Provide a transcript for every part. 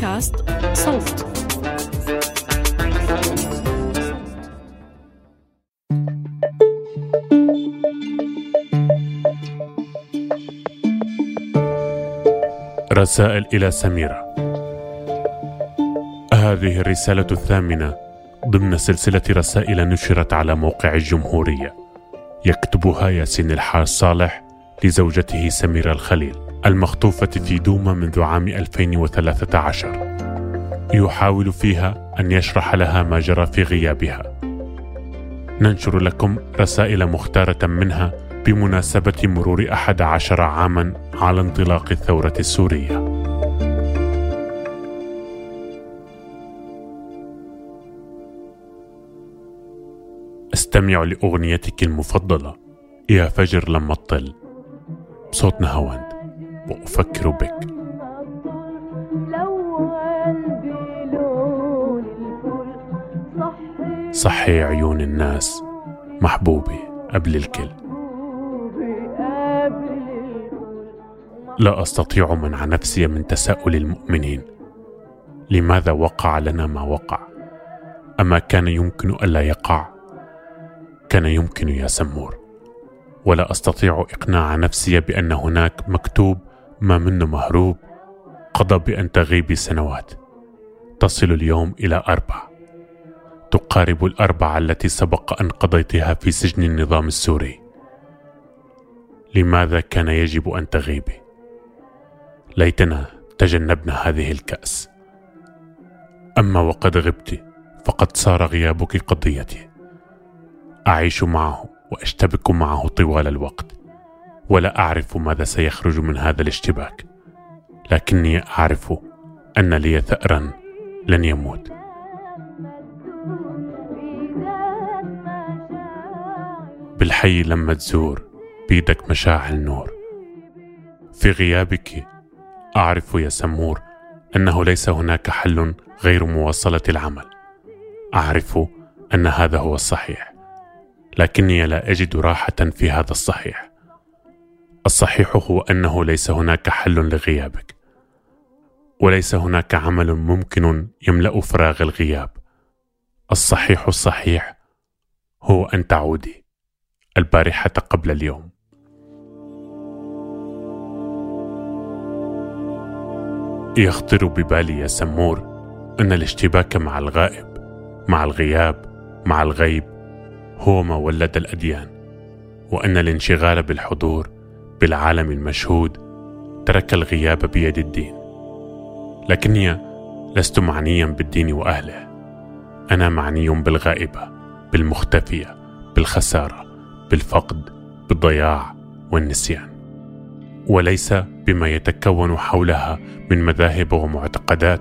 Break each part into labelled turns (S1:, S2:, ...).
S1: بودكاست صوت.
S2: رسائل إلى سميرة. هذه الرسالة الثامنة ضمن سلسلة رسائل نشرت على موقع الجمهورية. يكتبها ياسين الحاج صالح لزوجته سميرة الخليل. المخطوفة في دوما منذ عام 2013 يحاول فيها أن يشرح لها ما جرى في غيابها. ننشر لكم رسائل مختارة منها بمناسبة مرور أحد عشر عاما على انطلاق الثورة السورية. استمع لأغنيتك المفضلة. يا فجر لما تطل بصوت نهاوند وأفكر بك. صحي عيون الناس محبوبي قبل الكل. لا أستطيع منع نفسي من تساؤل المؤمنين. لماذا وقع لنا ما وقع؟ أما كان يمكن ألا يقع؟ كان يمكن يا سمور. ولا أستطيع إقناع نفسي بأن هناك مكتوب ما منه مهروب قضى بأن تغيبي سنوات. تصل اليوم إلى أربع. تقارب الاربعه التي سبق أن قضيتها في سجن النظام السوري. لماذا كان يجب أن تغيبي ليتنا تجنبنا هذه الكأس. أما وقد غبت فقد صار غيابك قضيتي. أعيش معه وأشتبك معه طوال الوقت. ولا أعرف ماذا سيخرج من هذا الاشتباك لكني أعرف أن لي ثارا لن يموت. بالحي لما تزور بيدك مشاعل نور في غيابك أعرف يا سمور أنه ليس هناك حل غير مواصلة العمل. أعرف أن هذا هو الصحيح لكني لا أجد راحة في هذا الصحيح. الصحيح هو أنه ليس هناك حل لغيابك وليس هناك عمل ممكن يملأ فراغ الغياب. الصحيح الصحيح هو أن تعودي البارحة قبل اليوم. يخطر ببالي يا سمور أن الاشتباك مع الغائب مع الغياب مع الغيب هو ما ولد الأديان وأن الانشغال بالحضور بالعالم المشهود ترك الغياب بيد الدين. لكني لست معنيا بالدين وأهله. أنا معني بالغائبة بالمختفية بالخسارة بالفقد بالضياع والنسيان. وليس بما يتكون حولها من مذاهب ومعتقدات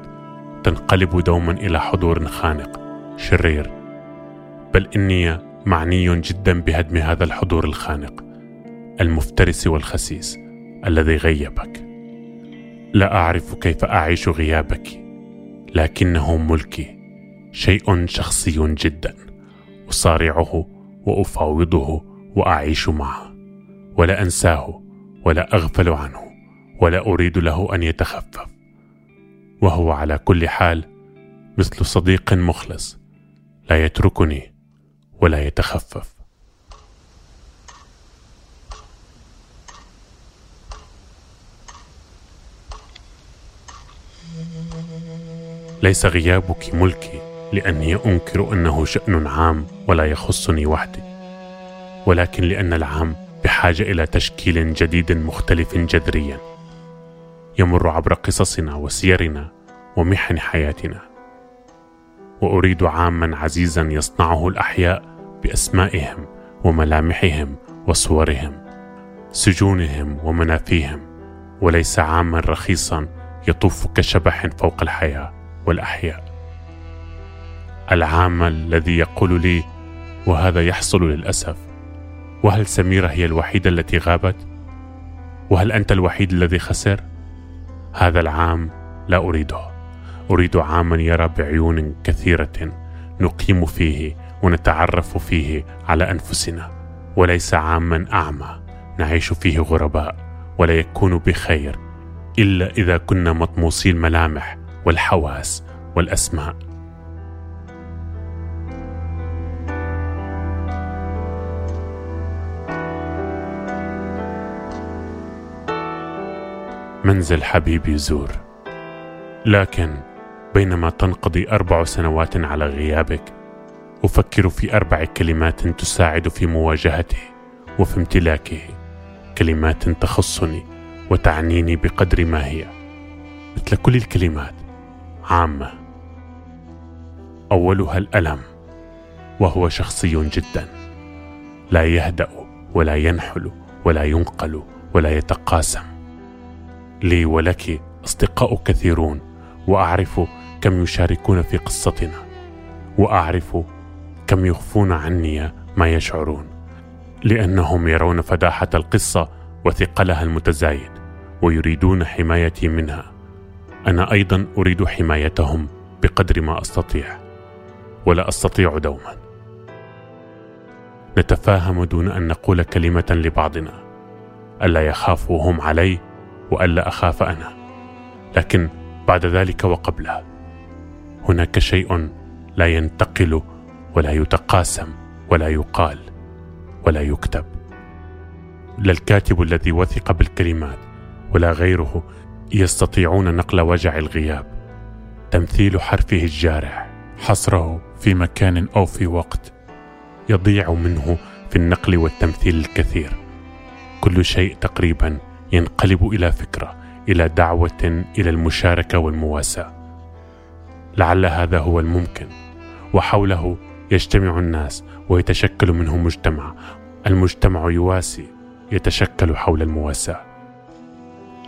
S2: تنقلب دوما إلى حضور خانق شرير. بل إني معني جدا بهدم هذا الحضور الخانق. المفترس والخسيس الذي غيبك. لا أعرف كيف أعيش غيابك لكنه ملكي شيء شخصي جدا أصارعه وأفاوضه وأعيش معه ولا أنساه ولا أغفل عنه ولا أريد له أن يتخفف. وهو على كل حال مثل صديق مخلص لا يتركني ولا يتخفف. ليس غيابك ملكي لأني أنكر أنه شأن عام ولا يخصني وحدي. ولكن لأن العام بحاجة إلى تشكيل جديد مختلف جذريا. يمر عبر قصصنا وسيرنا ومحن حياتنا. وأريد عاما عزيزا يصنعه الأحياء بأسمائهم وملامحهم وصورهم سجونهم ومنافيهم وليس عاما رخيصا يطوف كشبح فوق الحياة. والأحياء. العام الذي يقول لي وهذا يحصل للأسف. وهل سميرة هي الوحيدة التي غابت؟ وهل أنت الوحيد الذي خسر؟ هذا العام لا أريده. أريد عاما يرى بعيون كثيرة نقيم فيه ونتعرف فيه على أنفسنا. وليس عاما أعمى نعيش فيه غرباء ولا يكون بخير إلا إذا كنا مطموسي الملامح والحواس والأسماء. منزل حبيبي زور لكن بينما تنقضي أربع سنوات على غيابك أفكر في أربع كلمات تساعد في مواجهته وفي امتلاكه. كلمات تخصني وتعنيني بقدر ما هي. مثل كل الكلمات عامة. أولها الألم وهو شخصي جدا. لا يهدأ ولا ينحل ولا ينقل ولا يتقاسم. لي ولك أصدقاء كثيرون وأعرف كم يشاركون في قصتنا وأعرف كم يخفون عني ما يشعرون. لأنهم يرون فداحة القصة وثقلها المتزايد ويريدون حمايتي منها. أنا أيضا أريد حمايتهم بقدر ما أستطيع ولا أستطيع دوما. نتفاهم دون أن نقول كلمة لبعضنا ألا يخافوا هم علي وألا أخاف أنا. لكن بعد ذلك وقبله هناك شيء لا ينتقل ولا يتقاسم ولا يقال ولا يكتب. لا الكاتب الذي وثق بالكلمات ولا غيره يستطيعون نقل وجع الغياب. تمثيل حرفه الجارح. حصره في مكان أو في وقت يضيع منه في النقل والتمثيل الكثير. كل شيء تقريبا ينقلب إلى فكرة إلى دعوة إلى المشاركة والمواساة. لعل هذا هو الممكن. وحوله يجتمع الناس ويتشكل منه مجتمع. المجتمع يواسي يتشكل حول المواساة.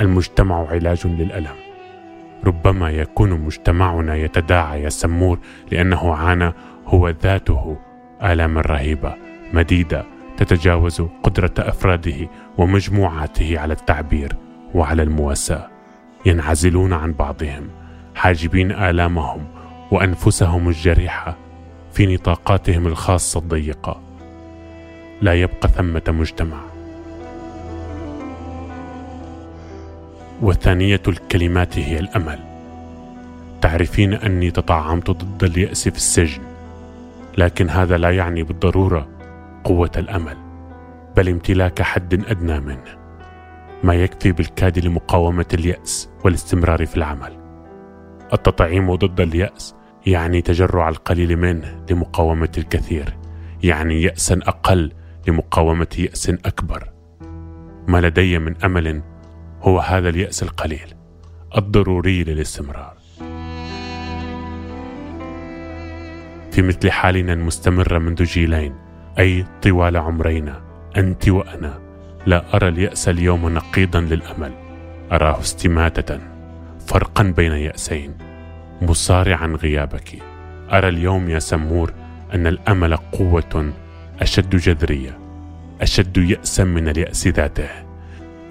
S2: المجتمع علاج للألم. ربما يكون مجتمعنا يتداعى يا سمور لأنه عانى هو ذاته آلاما رهيبة مديدة تتجاوز قدرة أفراده ومجموعاته على التعبير وعلى المواساة. ينعزلون عن بعضهم حاجبين آلامهم وأنفسهم الجريحة في نطاقاتهم الخاصة الضيقة. لا يبقى ثمة مجتمع. وثانيه الكلمات هي الأمل. تعرفين أني تطعمت ضد اليأس في السجن لكن هذا لا يعني بالضرورة قوة الأمل بل امتلاك حد أدنى منه. ما يكفي بالكاد لمقاومة اليأس والاستمرار في العمل. التطعيم ضد اليأس يعني تجرع القليل منه لمقاومة الكثير يعني ياسا أقل لمقاومة يأس أكبر. ما لدي من أمل هو هذا اليأس القليل الضروري للاستمرار. في مثل حالنا المستمره منذ جيلين أي طوال عمرينا أنت وأنا لا أرى اليأس اليوم نقيضا للأمل. أراه استماتة فرقا بين يأسين مصارعا غيابك. أرى اليوم يا سمور أن الأمل قوة أشد جذرية أشد ياسا من اليأس ذاته.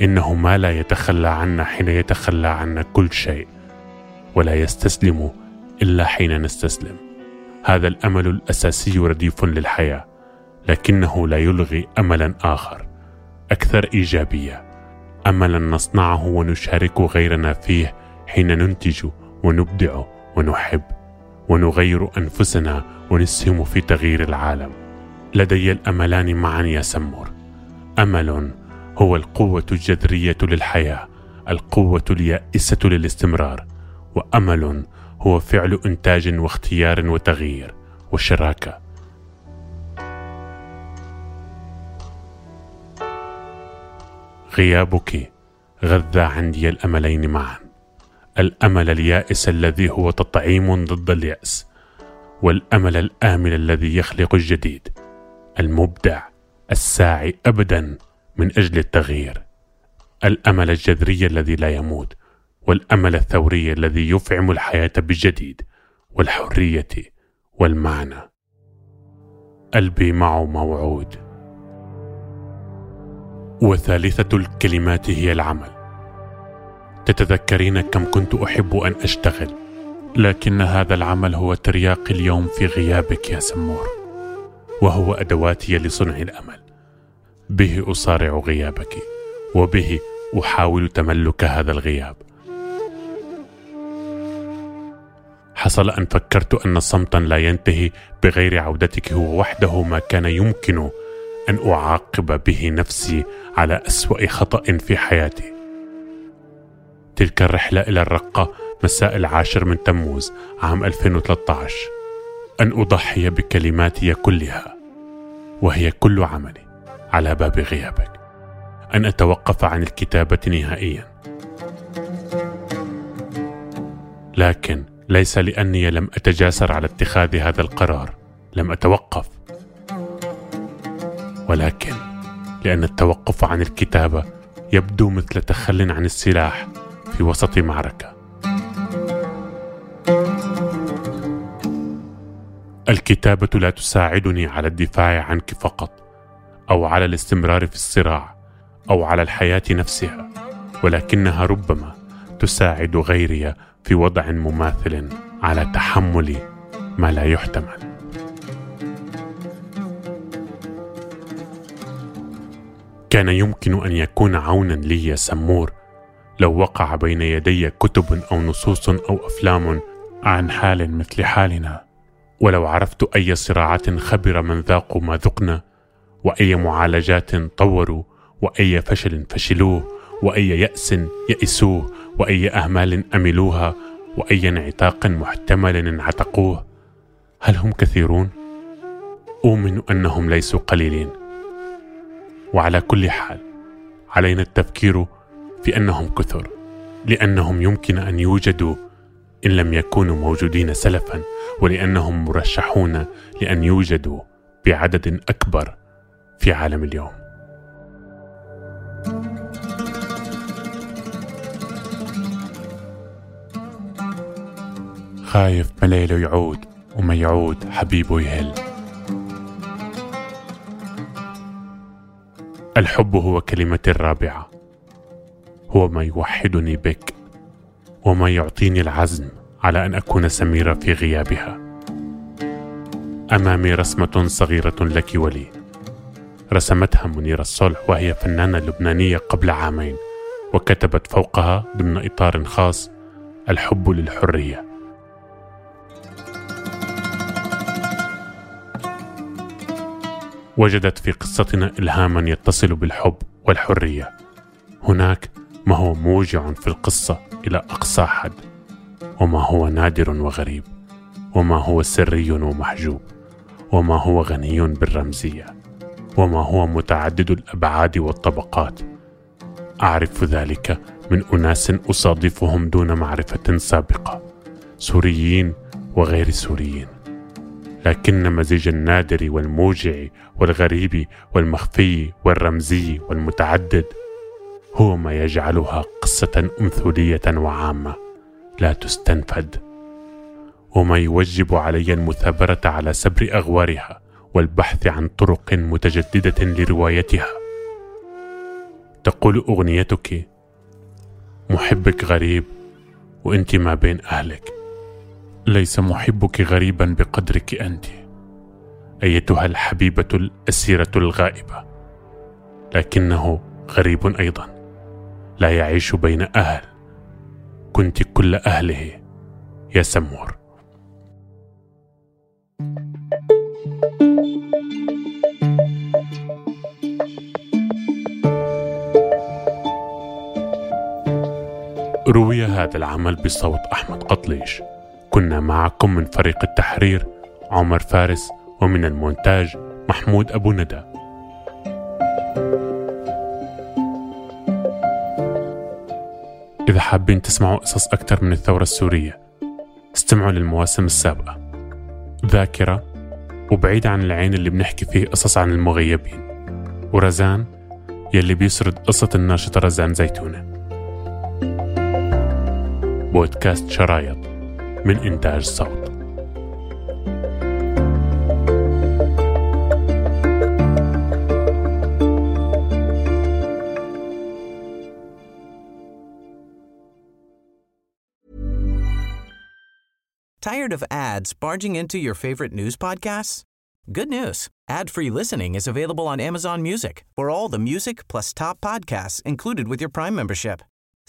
S2: إنه ما لا يتخلى عنا حين يتخلى عنا كل شيء ولا يستسلم إلا حين نستسلم. هذا الأمل الأساسي رديف للحياة لكنه لا يلغي املا آخر أكثر إيجابية. املا نصنعه ونشارك غيرنا فيه حين ننتج ونبدع ونحب ونغير أنفسنا ونسهم في تغيير العالم. لدي الأملان معا يا سمور. أمل هو القوة الجذرية للحياة القوة اليائسة للاستمرار وأمل هو فعل إنتاج واختيار وتغيير. وشراكة. غيابك غذى عندي الأملين معا. الأمل اليائس الذي هو تطعيم ضد اليأس والأمل الآمل الذي يخلق الجديد المبدع الساعي ابدا. من أجل التغيير. الأمل الجذري الذي لا يموت والأمل الثوري الذي يفعم الحياة بالجديد والحرية والمعنى. قلبي معه موعود. وثالثة الكلمات هي العمل. تتذكرين كم كنت أحب أن أشتغل لكن هذا العمل هو ترياق اليوم في غيابك يا سمور. وهو أدواتي لصنع الأمل. به أصارع غيابك وبه أحاول تملك هذا الغياب. حصل أن فكرت أن صمتا لا ينتهي بغير عودتك هو وحده ما كان يمكن أن أعاقب به نفسي على أسوأ خطأ في حياتي. تلك الرحلة إلى الرقة مساء العاشر من تموز عام 2013 أن أضحي بكلماتي كلها وهي كل عملي. على باب غيابك. أن أتوقف عن الكتابة نهائيا. لكن ليس لأني لم أتجاسر على اتخاذ هذا القرار. لم أتوقف. ولكن لأن التوقف عن الكتابة يبدو مثل تخل عن السلاح في وسط معركة. الكتابة لا تساعدني على الدفاع عنك فقط. أو على الاستمرار في الصراع أو على الحياة نفسها ولكنها ربما تساعد غيري في وضع مماثل على تحمل ما لا يحتمل. كان يمكن أن يكون عونا لي يا سمور لو وقع بين يدي كتب أو نصوص أو أفلام عن حال مثل حالنا ولو عرفت أي صراعات خبر من ذاقوا ما ذقنا وأي معالجات طوروا وأي فشل فشلوه وأي يأس يئسوه وأي أهمال أملوها وأي انعتاق محتمل انعتقوه. هل هم كثيرون؟ أؤمن أنهم ليسوا قليلين. وعلى كل حال علينا التفكير في أنهم كثر لأنهم يمكن أن يوجدوا إن لم يكونوا موجودين سلفا ولأنهم مرشحون لأن يوجدوا بعدد أكبر في عالم اليوم. خايف مليله يعود وما يعود حبيبه يهل. الحب هو كلمتي الرابعة هو ما يوحدني بك وما يعطيني العزم على أن أكون سميرة في غيابها. أمامي رسمة صغيرة لك ولي. رسمتها منيرة الصلح وهي فنانة لبنانية قبل عامين وكتبت فوقها ضمن إطار خاص الحب للحرية. وجدت في قصتنا الهاما يتصل بالحب والحرية. هناك ما هو موجع في القصة إلى أقصى حد وما هو نادر وغريب وما هو سري ومحجوب وما هو غني بالرمزية. وما هو متعدد الأبعاد والطبقات. أعرف ذلك من أناس أصادفهم دون معرفة سابقة سوريين وغير سوريين. لكن مزيج النادر والموجع والغريب والمخفي والرمزي والمتعدد هو ما يجعلها قصة أمثولية وعامة لا تستنفد. وما يوجب علي المثابرة على سبر أغوارها والبحث عن طرق متجددة لروايتها. تقول أغنيتك محبك غريب وأنت ما بين أهلك. ليس محبك غريبا بقدرك أنت أيتها الحبيبة الأسيرة الغائبة. لكنه غريب أيضا لا يعيش بين أهل. كنت كل أهله يا سمور. روي هذا العمل بصوت أحمد قطليش. كنا معكم من فريق التحرير عمر فارس ومن المونتاج محمود أبو ندى. إذا حابين تسمعوا قصص أكثر من الثورة السورية استمعوا للمواسم السابقة. ذاكرة وبعيد عن العين اللي بنحكي فيه قصص عن المغيبين. ورزان يلي بيسرد قصة الناشطة رزان زيتونة. بودكاست شرايط من إنتاج صوت
S3: Tired of ads barging into your favorite news podcasts? Good news. Ad-free listening is available on Amazon Music for all the music plus top podcasts included with your Prime membership.